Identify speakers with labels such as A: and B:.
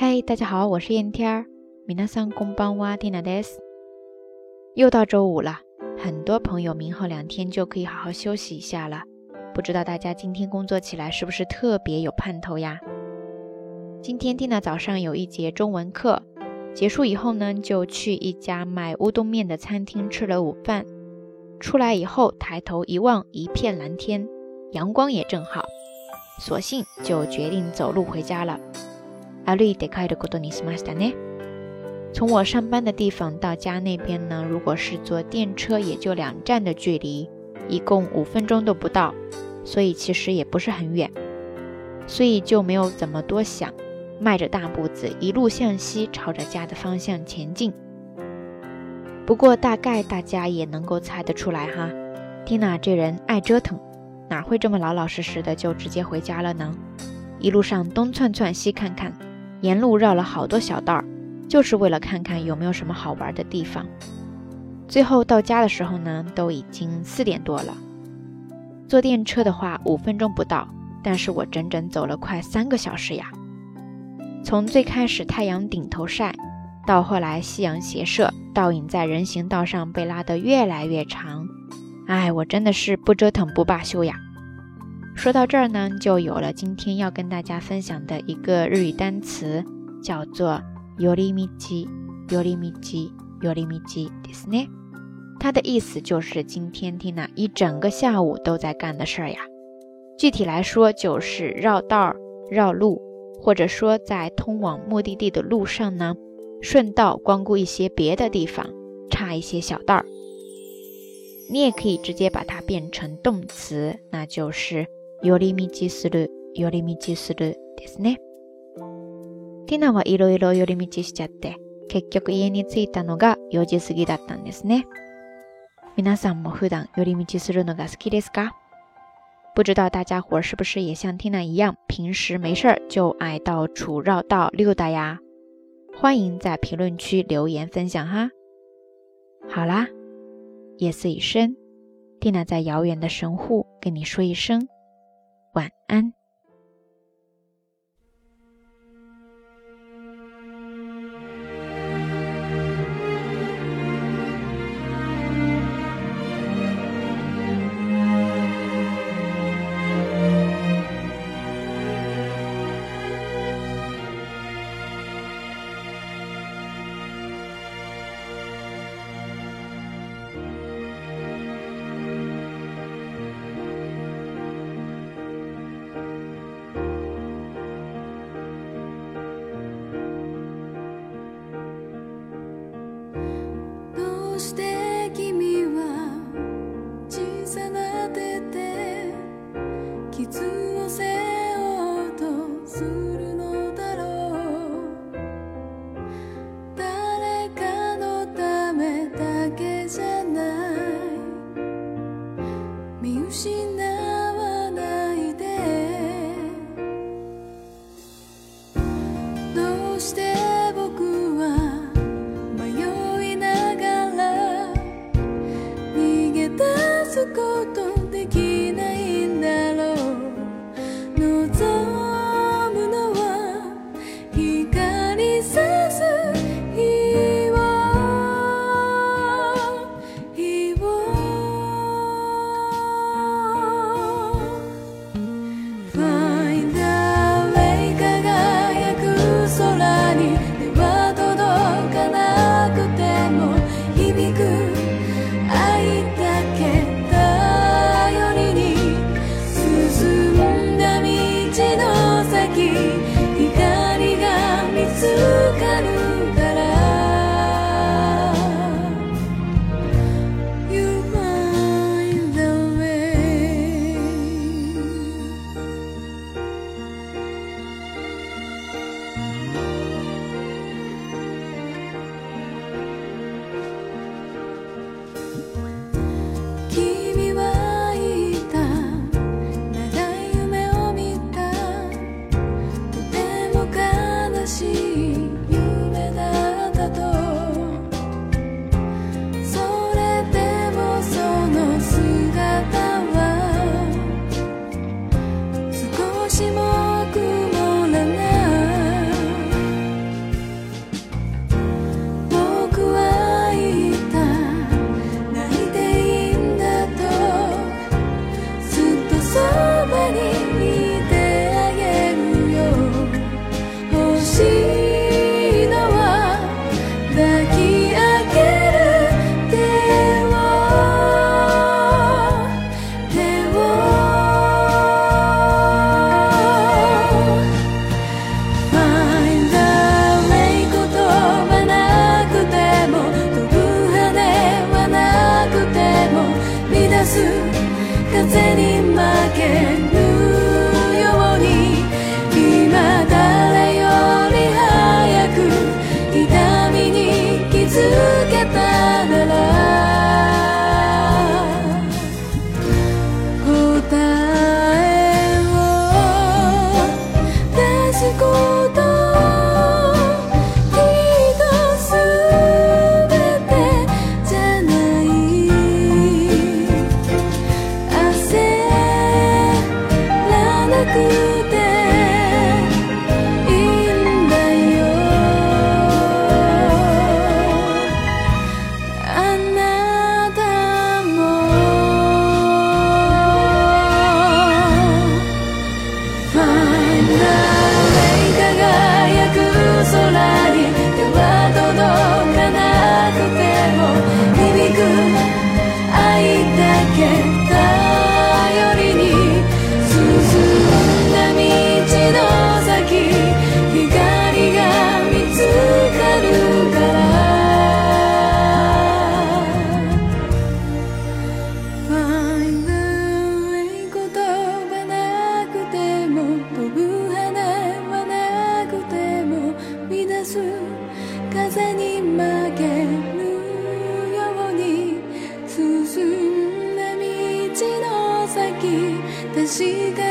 A: 嗨，大家好，我是燕天儿。米娜桑公帮哇蒂娜德斯。又到周五了，很多朋友明后两天就可以好好休息一下了。不知道大家今天工作起来是不是特别有盼头呀？今天蒂娜早上有一节中文课，结束以后呢，就去一家卖乌冬面的餐厅吃了午饭。出来以后，抬头一望，一片蓝天，阳光也正好，索性就决定走路回家了。阿绿得开的过多尼斯马斯呢？从我上班的地方到家那边呢，如果是坐电车，也就两站的距离，一共五分钟都不到，所以其实也不是很远，所以就没有怎么多想，迈着大步子一路向西，朝着家的方向前进。不过大概大家也能够猜得出来哈，蒂娜这人爱折腾，哪会这么老老实实的就直接回家了呢？一路上东窜窜西看看，沿路绕了好多小道儿。就是为了看看有没有什么好玩的地方。最后到家的时候呢，都已经四点多了。坐电车的话，五分钟不到，但是我整整走了快三个小时呀。从最开始太阳顶头晒，到后来夕阳斜射，倒影在人行道上被拉得越来越长。哎，我真的是不折腾不罢休呀。说到这儿呢，就有了今天要跟大家分享的一个日语单词，叫做。有利米基，有利米基，有利米基，ですね。它的意思就是今天缇娜一整个下午都在干的事儿呀。具体来说，就是绕道、绕路，或者说在通往目的地的路上呢，顺道光顾一些别的地方，岔一些小道儿。你也可以直接把它变成动词，那就是 有利米基する、有利米基するですね。ティナはいろいろ寄り道しちゃって、結局家に着いたのが4時過ぎだったんですね。皆さんも普段寄り道するのが好きですか？不知道大家伙是不是也像 Tina 一样，平时没事儿就爱到处绕道溜达呀？欢迎在评论区留言分享哈。好啦，夜色已深，Tina 在遥远的神户跟你说一声晚安。
B: 走。是的